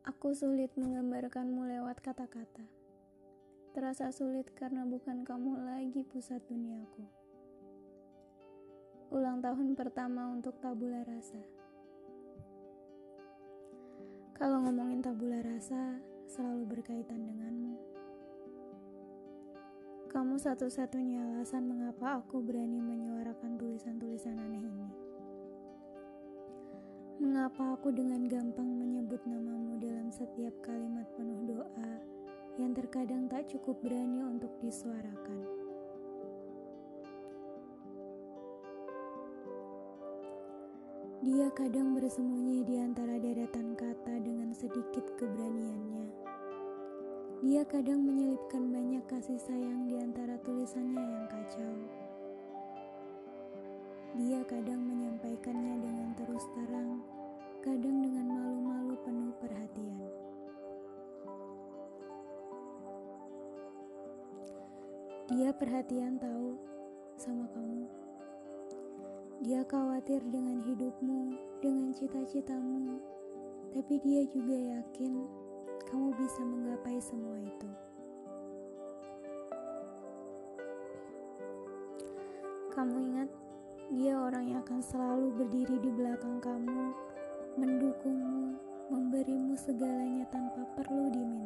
Aku sulit menggambarkanmu lewat kata-kata. Terasa sulit karena bukan kamu lagi pusat duniaku. Ulang tahun pertama untuk tabula rasa. Kalau ngomongin tabula rasa, selalu berkaitan denganmu. Kamu satu-satunya alasan mengapa aku berani menyuarakan tulisan-tulisan aneh ini. Mengapa aku dengan gampang menyebut namamu dalam setiap kalimat penuh doa yang terkadang tak cukup berani untuk disuarakan? Dia kadang bersembunyi di antara deretan kata dengan sedikit keberaniannya. Dia kadang menyelipkan banyak kasih sayang di antara tulisannya yang kacau. Dia kadang menyampaikannya Dia perhatian tahu sama kamu. Dia khawatir dengan hidupmu, dengan cita-citamu, tapi dia juga yakin kamu bisa menggapai semua itu. Kamu ingat dia orang yang akan selalu berdiri di belakang kamu, mendukungmu, memberimu segalanya tanpa perlu diminta.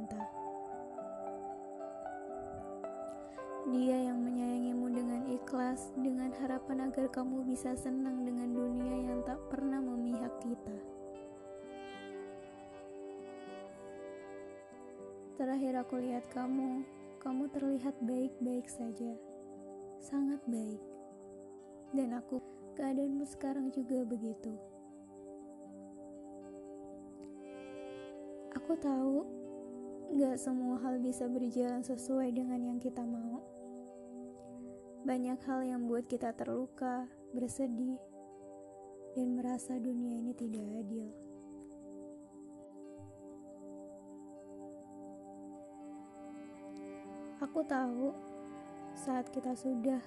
Dia yang menyayangimu dengan ikhlas, dengan harapan agar kamu bisa senang dengan dunia yang tak pernah memihak kita. Terakhir aku lihat kamu, kamu terlihat baik-baik saja, sangat baik. Dan aku, keadaanmu sekarang juga begitu. Aku tahu gak semua hal bisa berjalan sesuai dengan yang kita mau. Banyak hal yang buat kita terluka, bersedih, dan merasa dunia ini tidak adil. Aku tahu saat kita sudah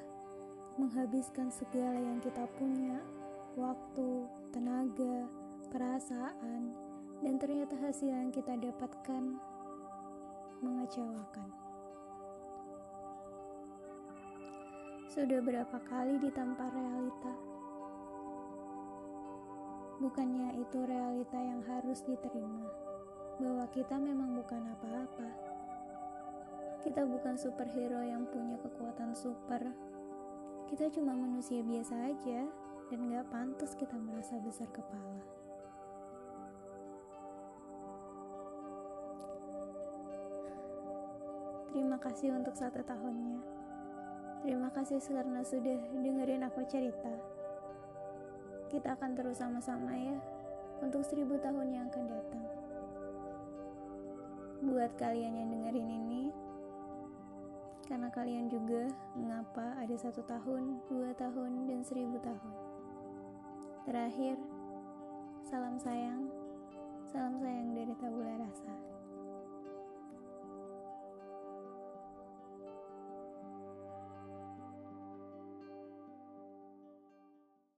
menghabiskan segala yang kita punya, waktu, tenaga, perasaan, dan ternyata hasil yang kita dapatkan mengecewakan. Sudah berapa kali ditampar realita? Bukannya itu realita yang harus diterima, bahwa kita memang bukan apa-apa. Kita bukan superhero yang punya kekuatan super kita cuma manusia biasa aja dan gak pantas kita merasa besar kepala. Terima kasih untuk satu tahunnya. Terima kasih karena sudah dengerin aku cerita. Kita akan terus sama-sama ya untuk seribu tahun yang akan datang. Buat kalian yang dengerin ini, karena kalian juga mengapa ada satu tahun, dua tahun, dan seribu tahun. Terakhir, salam sayang, salam sayang dari Tabula Rasa.